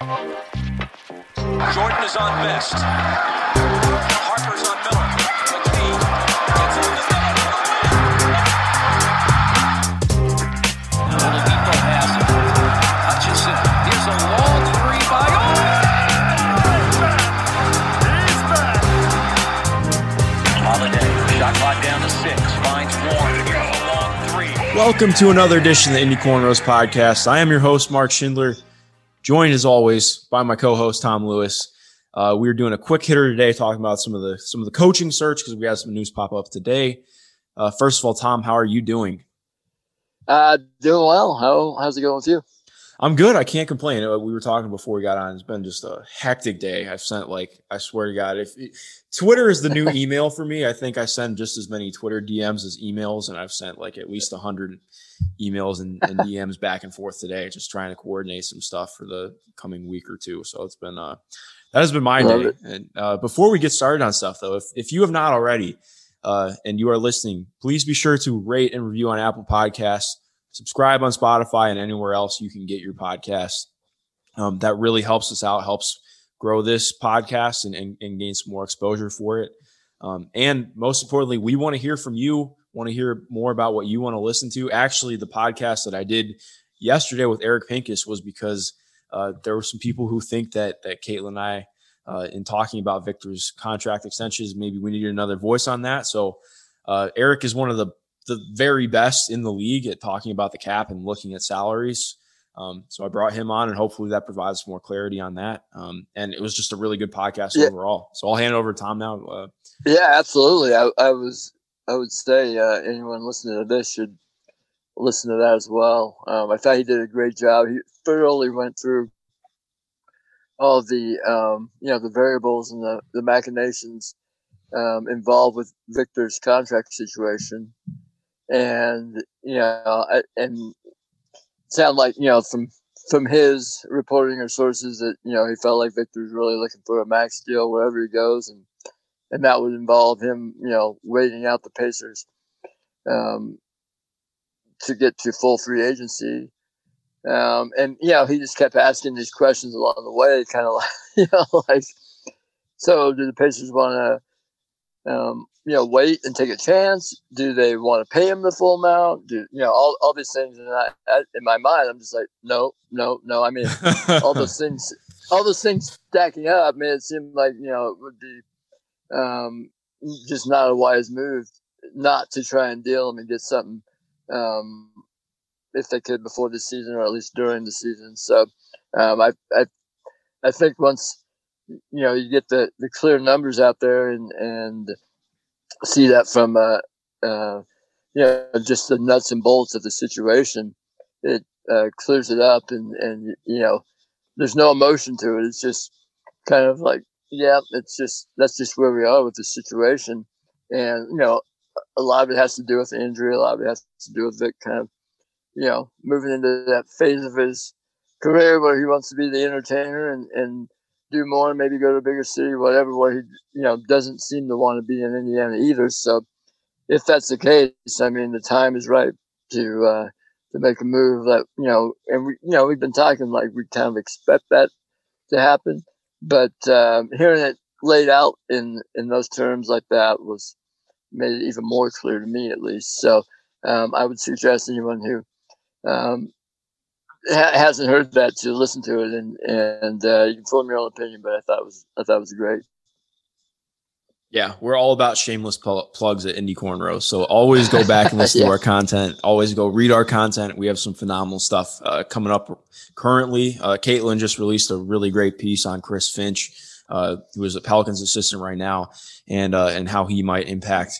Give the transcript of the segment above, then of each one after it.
Jordan is on best. Harper's on Miller. Gets the. Oladipo has it. Here's a long three by Holiday. Shot clock down to six. Finds Warren. Welcome to another edition of the Indy Cornrows podcast. I am your host, Mark Schindler, joined as always by my co-host Tom Lewis. Uh, we are doing a quick hitter today, talking about some of the some of the coaching search because we have some news pop up today. Uh, first of all, Tom, how are you doing? Uh, doing well. How how's it going with you? I'm good. I can't complain. Uh, We were talking before we got on. It's been just a hectic day. I've sent like I swear to God, if Twitter is the new email for me, I think I send just as many Twitter DMs as emails, and I've sent like at least hundred emails and, and DMs back and forth today, just trying to coordinate some stuff for the coming week or two. So it's been uh that has been my Love day. it. And uh, before we get started on stuff, though, if if you have not already, uh, and you are listening, please be sure to rate and review on Apple Podcasts subscribe on Spotify and anywhere else you can get your podcast. Um, that really helps us out, helps grow this podcast and, and, and gain some more exposure for it. Um, and most importantly, we want to hear from you, want to hear more about what you want to listen to. Actually, the podcast that I did yesterday with Eric Pincus was because uh, there were some people who think that that Caitlin and I, uh, in talking about Victor's contract extensions, maybe we needed another voice on that. So uh, Eric is one of the the very best in the league at talking about the cap and looking at salaries. Um, so I brought him on, and hopefully that provides more clarity on that. Um, and it was just a really good podcast Yeah. overall. So I'll hand it over to Tom now. Uh, Yeah, absolutely. I, I was I would say uh, anyone listening to this should listen to that as well. Um, I thought he did a great job. He thoroughly went through all the um, you know the variables and the, the machinations um, involved with Victor's contract situation, and you know and sound like you know from from his reporting or sources that you know he felt like Victor's really looking for a max deal wherever he goes, and and that would involve him you know waiting out the Pacers um, to get to full free agency. Um, and you know he just kept asking these questions along the way, kind of like you know like, so do the Pacers want to um, you know wait and take a chance? Do they want to pay him the full amount? Do you know all, all these things? And I, I, in my mind, I'm just like, no, no, no. I mean, all those things, all those things stacking up, man, it seemed like you know it would be um, just not a wise move not to try and deal him and get something um, if they could before the season or at least during the season. So um, I, I I think once you know you get the, the clear numbers out there and and see that from uh, uh, you know just the nuts and bolts of the situation, it uh, clears it up and and you know there's no emotion to it. It's just kind of like yeah, it's just that's just where we are with the situation, and you know a lot of it has to do with injury. A lot of it has to do with Vic kind of you know moving into that phase of his career where he wants to be the entertainer and and do more, maybe go to a bigger city, whatever. Where he you know doesn't seem to want to be in Indiana either. So if that's the case, I mean the time is right to uh, to make a move that you know, and we you know we've been talking like we kind of expect that to happen, but um, hearing it laid out in in those terms like that was made it even more clear to me at least. So um, I would suggest anyone who um, ha- hasn't heard that to listen to it and and uh, you can form your own opinion. But I thought it was I thought it was great. Yeah, we're all about shameless pl- plugs at Indy Cornrow. So always go back and listen Yeah. to our content. Always go read our content. We have some phenomenal stuff uh, coming up currently. Uh, Caitlin just released a really great piece on Chris Finch, uh, who is a Pelicans assistant right now, and uh, and how he might impact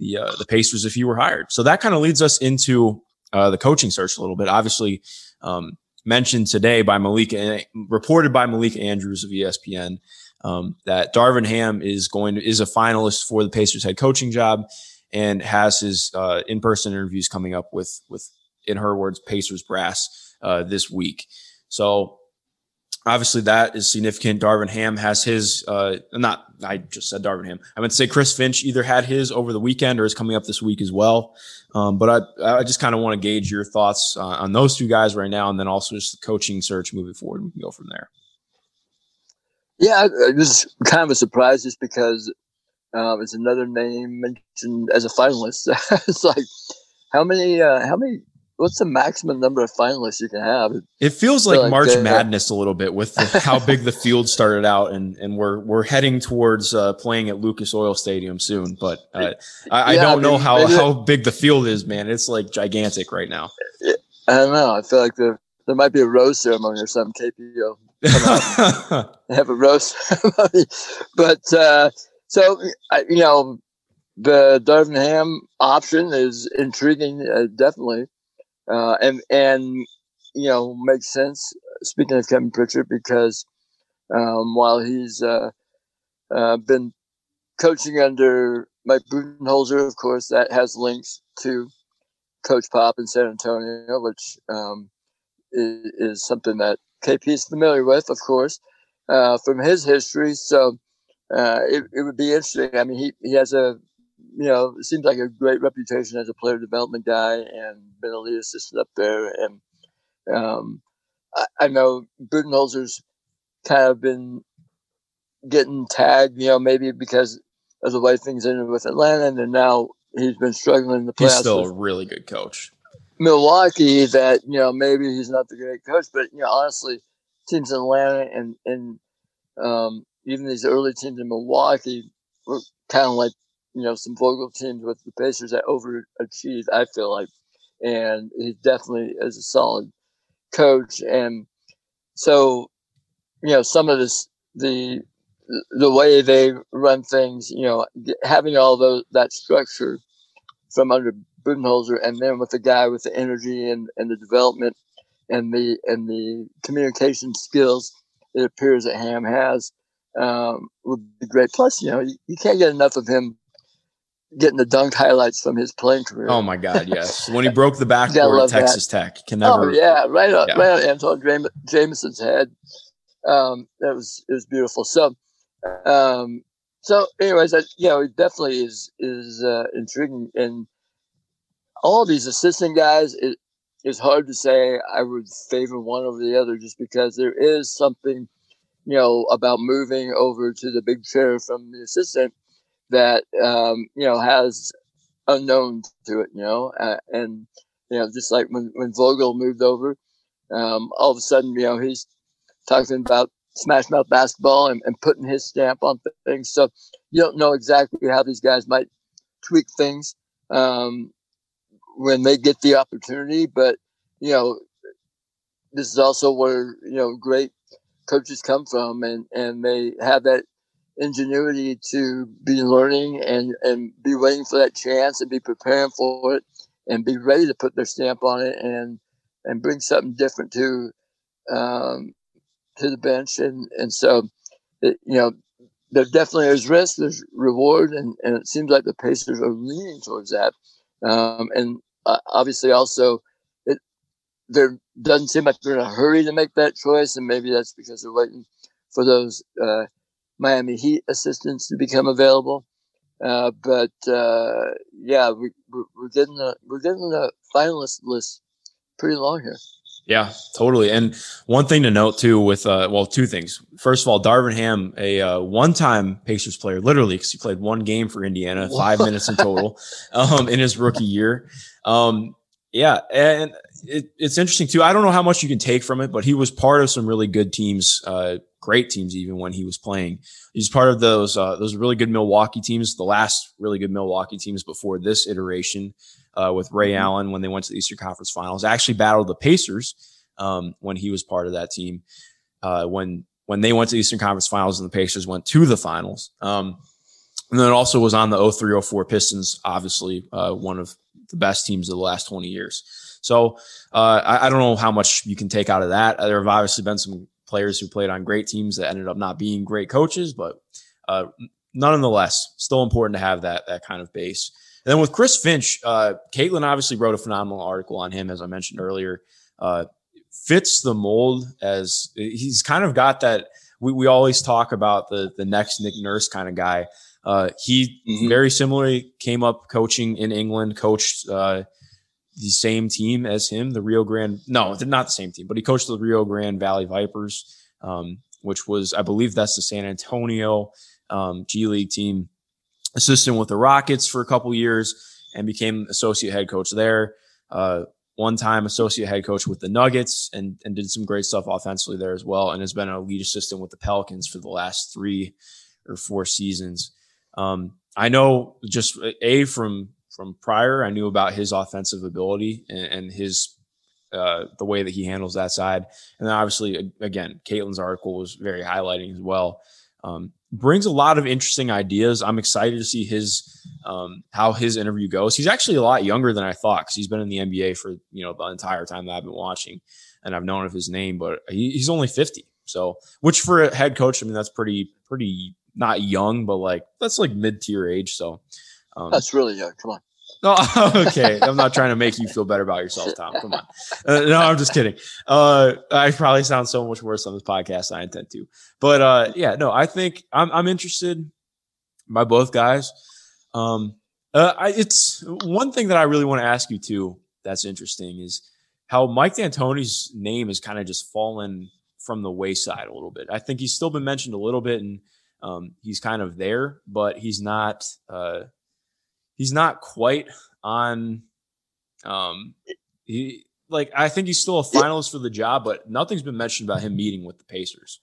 the uh, the Pacers if he were hired. So that kind of leads us into uh, the coaching search a little bit. Obviously, um, mentioned today by Malika, and reported by Malika Andrews of ESPN um, that Darvin Ham is going to is a finalist for the Pacers head coaching job and has his uh, in person interviews coming up with with in her words Pacers brass uh, this week. So obviously that is significant. Darvin Ham has his uh, not I just said Darvin Ham. I would say Chris Finch either had his over the weekend or is coming up this week as well. Um, but I I just kind of want to gauge your thoughts uh, on those two guys right now, and then also just the coaching search moving forward. We can go from there. Yeah, it was kind of a surprise just because um, it's another name mentioned as a finalist. it's like how many? Uh, how many? What's the maximum number of finalists you can have? It feels like, like March Madness a little bit with the, how big the field started out, and and we're we're heading towards uh, playing at Lucas Oil Stadium soon. But uh, I, yeah, I, don't know how how big the field is, man. It's like gigantic right now. I don't know. I feel like there there might be a rose ceremony or something. KPO have a rose ceremony, but uh, so you know the Darvin Ham option is intriguing, uh, definitely, uh, and and you know makes sense. Speaking of Kevin Pritchard, because um, while he's uh, uh been coaching under Mike Budenholzer, of course, that has links to Coach Pop in San Antonio, which um, is, is, something that KP is familiar with, of course, uh, from his history. So uh, it, it would be interesting. I mean, he, he has a you know, seems like a great reputation as a player development guy and been a lead assistant up there. And um, I, I know Budenholzer's kind of been getting tagged, you know, maybe because of the way things ended with Atlanta, and now he's been struggling in the playoffs. He's still a really good coach. Milwaukee, that you know maybe he's not the great coach, but you know honestly, teams in Atlanta and and um, even these early teams in Milwaukee were kind of like you know, some Vogel teams with the Pacers that overachieved, I feel like. And he definitely is a solid coach. And so, you know, some of this, the, the way they run things, you know, having all those, that structure from under Budenholzer and then with the guy with the energy and, and the development and the, and the communication skills it appears that Ham has, um, would be great. Plus, you know, you, you can't get enough of him getting the dunk highlights from his playing career. Oh my God, yes! when he broke the backboard at Texas that. Tech, can never. Oh yeah, right on, yeah. right on Antawn Jamison's head. Um, that was it was beautiful. So, um, so anyways, that you know, it definitely is is uh, intriguing, and all these assistant guys. It is hard to say I would favor one over the other, just because there is something, you know, about moving over to the big chair from the assistant that um, you know has unknown to it, you know, uh, and you know just like when when Vogel moved over, um, all of a sudden you know he's talking about smash mouth basketball and, and putting his stamp on things. So you don't know exactly how these guys might tweak things um, when they get the opportunity, but you know this is also where you know great coaches come from and and they have that ingenuity to be learning and, and be waiting for that chance and be preparing for it and be ready to put their stamp on it and and bring something different to um, to the bench. And and so it, you know there definitely is risk there's reward and, and it seems like the Pacers are leaning towards that. Um, and uh, obviously also it there doesn't seem like they're in a hurry to make that choice and maybe that's because they're waiting for those uh, Miami Heat assistants to become available. Uh, but uh, yeah, we, are getting the we're getting the finalist list pretty long here. Yeah, totally. And one thing to note too, with uh, well, two things. First of all, Darvin Ham, a uh, one-time Pacers player, literally because he played one game for Indiana, five minutes in total, um, in his rookie year. Um, yeah, and it, it's interesting too. I don't know how much you can take from it, but he was part of some really good teams uh, great teams even when he was playing. He's part of those uh, those really good Milwaukee teams, the last really good Milwaukee teams before this iteration uh, with Ray mm-hmm. Allen when they went to the Eastern Conference Finals. Actually battled the Pacers um, when he was part of that team. Uh, when when they went to the Eastern Conference Finals and the Pacers went to the finals. Um, and then also was on the 0304 Pistons, obviously uh, one of the best teams of the last 20 years. So uh, I, I, don't know how much you can take out of that. There have obviously been some players who played on great teams that ended up not being great coaches, but uh, nonetheless, still important to have that that kind of base. And then with Chris Finch, uh, Caitlin obviously wrote a phenomenal article on him, as I mentioned earlier. Uh, fits the mold as he's kind of got that. We, we always talk about the the next Nick Nurse kind of guy. Uh, he mm-hmm. very similarly came up coaching in England, coached uh, the same team as him, the Rio Grande. No, they're not the same team, but he coached the Rio Grande Valley Vipers um, which was, I believe that's the San Antonio um, G League team, assistant with the Rockets for a couple years and became associate head coach there. Uh, one time associate head coach with the Nuggets and, and did some great stuff offensively there as well. And has been a lead assistant with the Pelicans for the last three or four seasons. Um, I know just a from from prior, I knew about his offensive ability and, and his uh, the way that he handles that side. And then obviously, again, Caitlin's article was very highlighting as well. Um, brings a lot of interesting ideas. I'm excited to see his um, how his interview goes. He's actually a lot younger than I thought because he's been in the NBA for you know the entire time that I've been watching, and I've known of his name, but he, he's only 50. So, which for a head coach, I mean, that's pretty pretty not young, but like that's like mid tier age. So, um, that's really young. Come on. No, okay. I'm not trying to make you feel better about yourself, Tom. Come on. Uh, no, I'm just kidding. Uh, I probably sound so much worse on this podcast than I intend to. But uh, yeah, no, I think I'm I'm interested by both guys. Um, uh, I, it's one thing that I really want to ask you too. That's interesting is how Mike D'Antoni's name has kind of just fallen from the wayside a little bit. I think he's still been mentioned a little bit, and um, he's kind of there, but he's not. Uh, he's not quite on. Um, he like I think he's still a finalist for the job, but nothing's been mentioned about him meeting with the Pacers.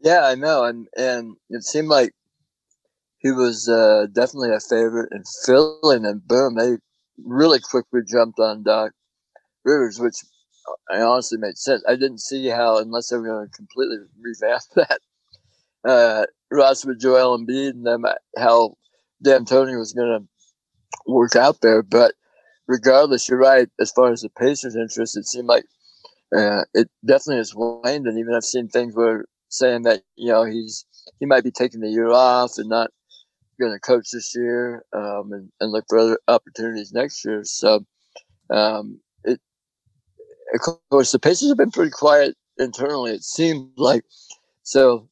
Yeah, I know, and and it seemed like he was uh, definitely a favorite in Philly, and boom, they really quickly jumped on Doc Rivers, which I honestly made sense. I didn't see how, unless they were going to completely revamp that, uh, Ross with Joel Embiid and them, how D'Antoni was going to work out there. But regardless, you're right. As far as the Pacers' interest, it seemed like uh, it definitely has waned. And even I've seen things where saying that you know he's he might be taking the year off and not going to coach this year um, and, and look for other opportunities next year. So, um, it of course the Pacers have been pretty quiet internally. It seems like so.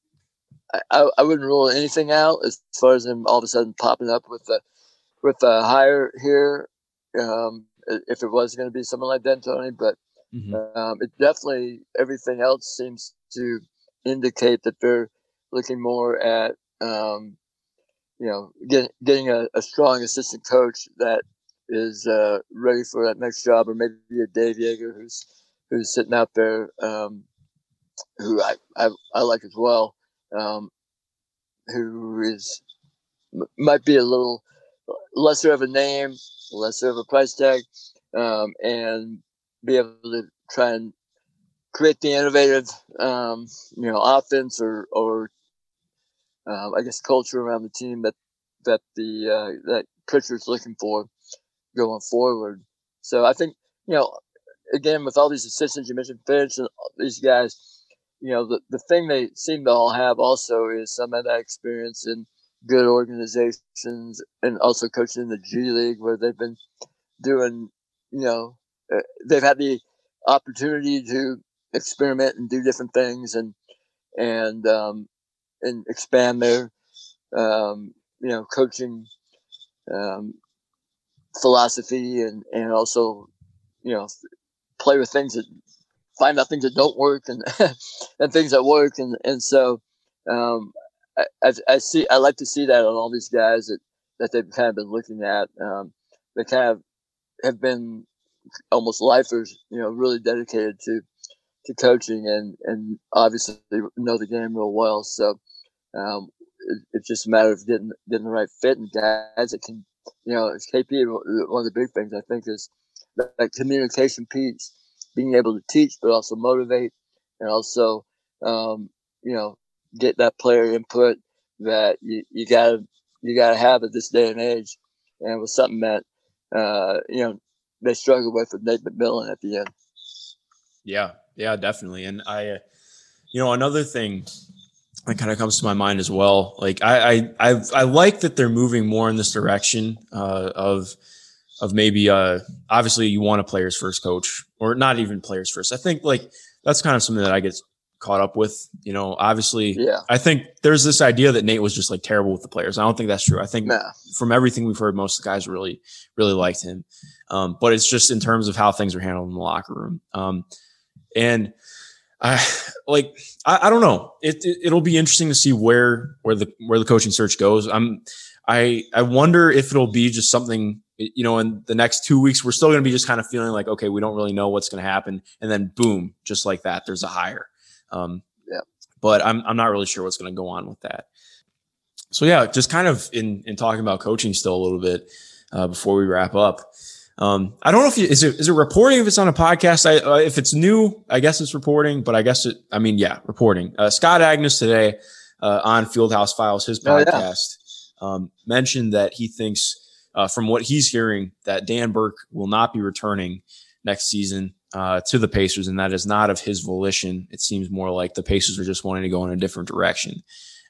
I, I wouldn't rule anything out as far as him all of a sudden popping up with a with a hire here. Um, if it was going to be someone like D'Antoni, but mm-hmm. um, it definitely everything else seems to indicate that they're looking more at um, you know getting getting a, a, strong assistant coach that is uh, ready for that next job, or maybe a Dave Joerger who's who's sitting out there, um, who I, I, I like as well um, who is might be a little lesser of a name, lesser of a price tag, um, and be able to try and create the innovative, um, you know, offense or or um, I guess culture around the team that that the uh, that Pritchard's looking for going forward. So I think you know, again with all these assistants you mentioned, Finch and these guys you know, the, the thing they seem to all have also is some of that experience in good organizations and also coaching in the G League where they've been doing, you know, uh, they've had the opportunity to experiment and do different things and, and, um, and expand their, um, you know, coaching, um, philosophy and, and also, you know, play with things that find out things that don't work and and things that work. And and so um, I, I, see I like to see that on all these guys that that they've kind of been looking at. Um, they kind of have been almost lifers you know really dedicated to to coaching and and obviously know the game real well. So um, it, it's just a matter of getting getting the right fit and guys that can you know it's KP one of the big things I think is that, that communication piece being able to teach, but also motivate and also, um, you know, get that player input that you, you gotta, you gotta have at this day and age. And it was something that, uh, you know, they struggled with with Nate McMillan at the end. Yeah. Yeah, definitely. And I, uh, you know, another thing that kind of comes to my mind as well. Like I, I, I, I like that they're moving more in this direction uh, of of maybe uh obviously you want a players first coach or not even players first. I think like that's kind of something that I get caught up with. You know, obviously, yeah. I think there's this idea that Nate was just like terrible with the players. I don't think that's true. I think nah. from everything we've heard, most of the guys really, really liked him. Um, but it's just in terms of how things are handled in the locker room. Um, and I like I, I don't know. It, it will be interesting to see where where the where the coaching search goes. I'm I I wonder if it'll be just something you know in the next two weeks we're still going to be just kind of feeling like okay we don't really know what's going to happen and then boom just like that there's a hire. Um, yeah. But I'm I'm not really sure what's going to go on with that. So yeah, just kind of in in talking about coaching still a little bit uh, before we wrap up. Um, I don't know if you, is it is it reporting if it's on a podcast. I, uh, if it's new, I guess it's reporting. But I guess it. I mean, yeah, reporting. Uh, Scott Agness today uh, on Fieldhouse Files, his podcast, oh, yeah. um, mentioned that he thinks, uh, from what he's hearing, that Dan Burke will not be returning next season uh, to the Pacers, and that is not of his volition. It seems more like the Pacers are just wanting to go in a different direction.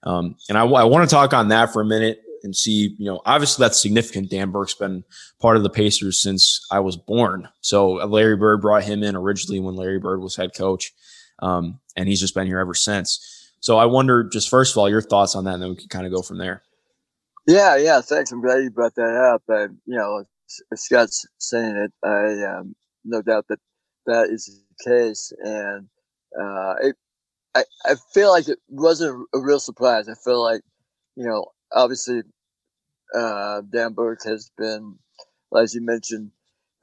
Um, and I, want to talk on that for a minute and see, you know, obviously that's significant. Dan Burke's been part of the Pacers since I was born. So uh, Larry Bird brought him in originally when Larry Bird was head coach. Um, and he's just been here ever since. So I wonder, just first of all, your thoughts on that, and then we can kind of go from there. Yeah, yeah, thanks. I'm glad you brought that up. I, you know, Scott's saying it. I um, no doubt that that is the case, and uh, it, I I feel like it wasn't a real surprise. I feel like you know obviously, uh, Dan Burke has been, as you mentioned,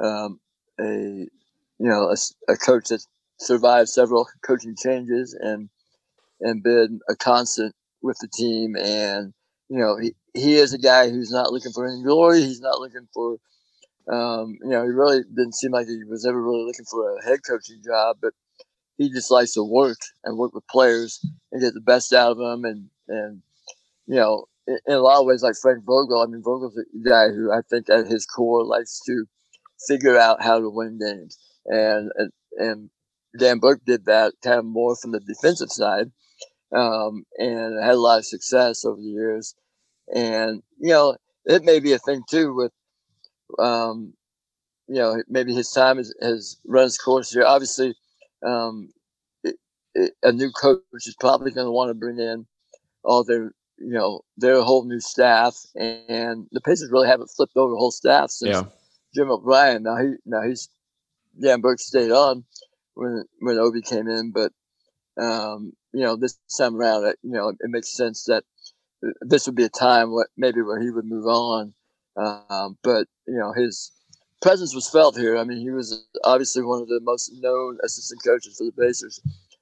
um, a you know a, a, coach that survived several coaching changes and and been a constant with the team. And you know he, he is a guy who's not looking for any glory. He's not looking for um, you know he really didn't seem like he was ever really looking for a head coaching job, but he just likes to work and work with players and get the best out of them and and you know in a lot of ways like Frank Vogel. I mean, Vogel's a guy who I think at his core likes to figure out how to win games, and and, and Dan Burke did that kind of more from the defensive side, um, and had a lot of success over the years. And you know, it may be a thing too with, um, you know, maybe his time has, has run its course here. Obviously, um, it, it, a new coach is probably going to want to bring in all their you know, they're whole new staff, and the Pacers really haven't flipped over the whole staff since yeah. Jim O'Brien. Now he now he's Dan Burke stayed on when when Obi came in, but um, you know this time around, it, you know, it makes sense that this would be a time what maybe where he would move on. Um, but you know his presence was felt here. I mean, he was obviously one of the most known assistant coaches for the Pacers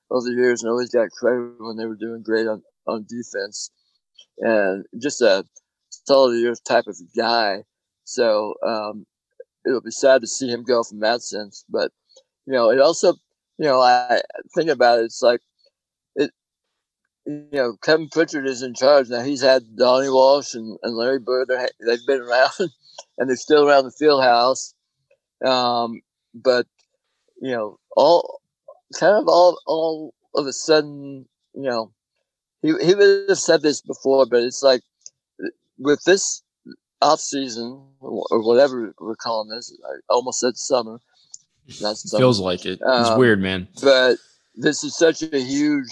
over the years, and always got credit when they were doing great on on defense and just a solid earth type of guy. So um, it'll be sad to see him go from that sense. But you know, it also, you know, I think about it. It's like it. You know, Kevin Pritchard is in charge now. He's had Donnie Walsh and, and Larry Bird. They've been around, and they're still around the field house. Um, but you know, all kind of all all of a sudden, you know, he, he would have said this before, but it's like with this off season or whatever we're calling this, I almost said summer. That's feels like it. It's um, weird, man. But this is such a huge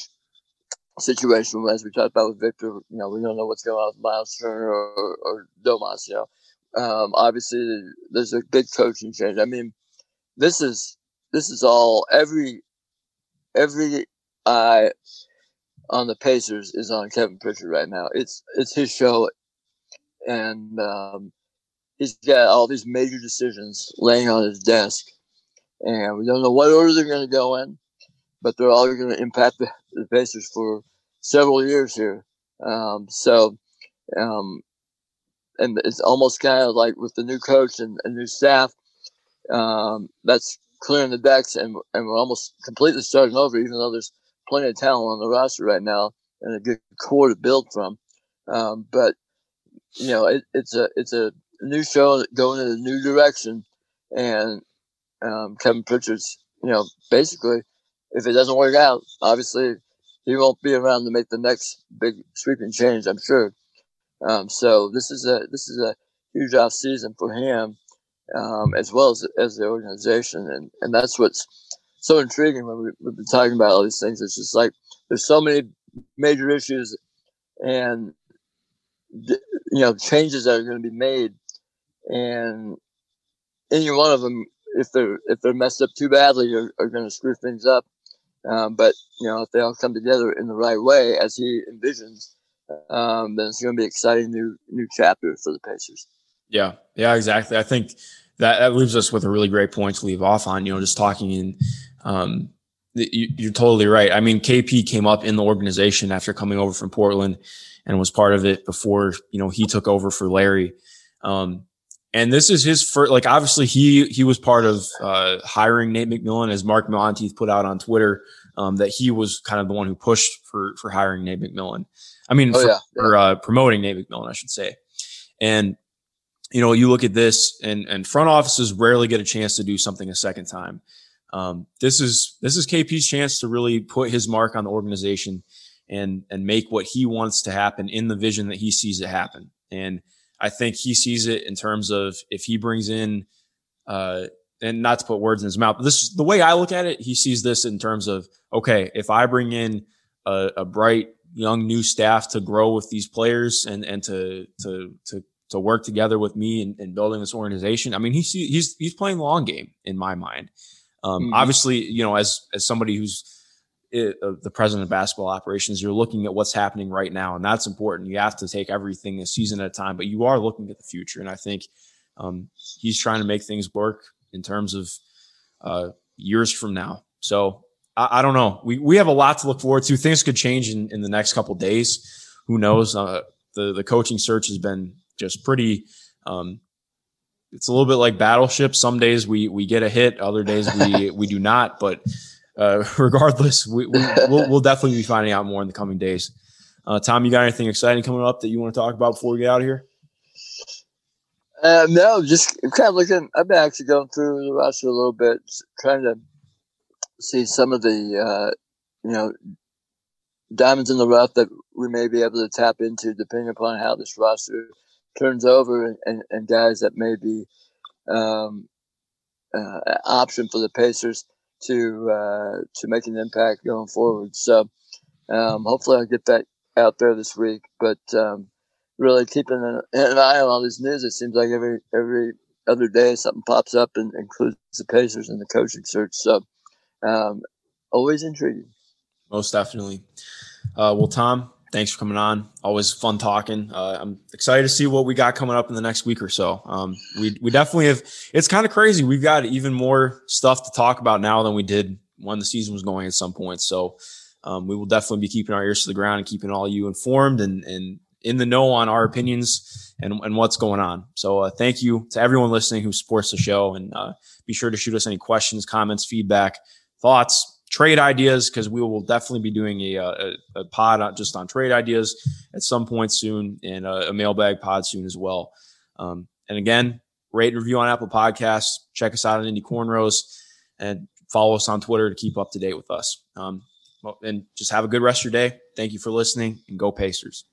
situation as we talked about with Victor. You know, we don't know what's going on with Miles Turner or, or Domas. You know, um, obviously there's a big coaching change. I mean, this is this is all every every eye on the Pacers is on Kevin Pritchard right now. It's it's his show, and um, he's got all these major decisions laying on his desk, and we don't know what order they're going to go in, but they're all going to impact the, the, Pacers for several years here. Um, so, um, and it's almost kind of like with the new coach and, and new staff, um, that's clearing the decks, and and we're almost completely starting over, even though there's plenty of talent on the roster right now and a good core to build from. Um, but you know, it, it's a it's a new show going in a new direction, and um, Kevin Pritchard's you know basically, if it doesn't work out, obviously he won't be around to make the next big sweeping change. I'm sure. Um, so this is a this is a huge off season for him, um, as well as as the organization, and and that's what's so intriguing when we, have been talking about all these things. It's just like there's so many major issues and you know changes that are going to be made, and any one of them, if they're if they're messed up too badly, are, are going to screw things up. Um, but you know, if they all come together in the right way as he envisions, um, then it's going to be exciting new new chapter for the Pacers. Yeah, yeah, exactly. I think that, that leaves us with a really great point to leave off on. You know, just talking in. Um, you, are totally right. I mean, KP came up in the organization after coming over from Portland and was part of it before you know he took over for Larry. Um, and this is his first. Like, obviously, he he was part of uh, hiring Nate McMillan, as Mark Monteith put out on Twitter um, that he was kind of the one who pushed for for hiring Nate McMillan. I mean, oh, for, yeah, for uh, promoting Nate McMillan, I should say. And you know, you look at this, and and front offices rarely get a chance to do something a second time. Um, this is this is KP's chance to really put his mark on the organization and and make what he wants to happen in the vision that he sees it happen. And I think he sees it in terms of if he brings in, uh, and not to put words in his mouth, but this is the way I look at it. He sees this in terms of okay, if I bring in a, a bright young new staff to grow with these players and and to to to to work together with me in, in building this organization. I mean, he's he's he's playing the long game in my mind. Um, mm-hmm. Obviously, you know, as as somebody who's it, uh, the president of basketball operations, you're looking at what's happening right now, and that's important. You have to take everything a season at a time, but you are looking at the future, and I think um, he's trying to make things work in terms of uh, years from now. So I, I, don't know. We we have a lot to look forward to. Things could change in, in the next couple days. Who knows? Uh, the the coaching search has been just pretty. Um, it's a little bit like battleship. Some days we we get a hit, other days we we do not. But uh, regardless, we, we will we'll definitely be finding out more in the coming days. Uh, Tom, you got anything exciting coming up that you want to talk about before we get out of here? Uh, no, just kind of looking. I've been actually going through the roster a little bit, trying to see some of the uh, you know diamonds in the rough that we may be able to tap into, depending upon how this roster turns over and, and, guys that may be um, uh, an option for the Pacers to uh, to make an impact going forward. So um, hopefully I'll get that out there this week. But um, really keeping an, an, eye on all this news. It seems like every every other day something pops up and includes the Pacers and the coaching search. So um, always intriguing. Most definitely. Uh, well, Tom, thanks for coming on. Always fun talking. Uh, I'm excited to see what we got coming up in the next week or so. Um, we we definitely have. It's kind of crazy. We've got even more stuff to talk about now than we did when the season was going at some point. So um, we will definitely be keeping our ears to the ground and keeping all you informed and and in the know on our opinions and, and what's going on. So uh, thank you to everyone listening who supports the show, and uh, be sure to shoot us any questions, comments, feedback, thoughts trade ideas because we will definitely be doing a, a, a, pod just on trade ideas at some point soon and a, a mailbag pod soon as well. Um, and again, rate and review on Apple Podcasts. Check us out on Indy Cornrows and follow us on Twitter to keep up to date with us. Um, and just have a good rest of your day. Thank you for listening and go Pacers.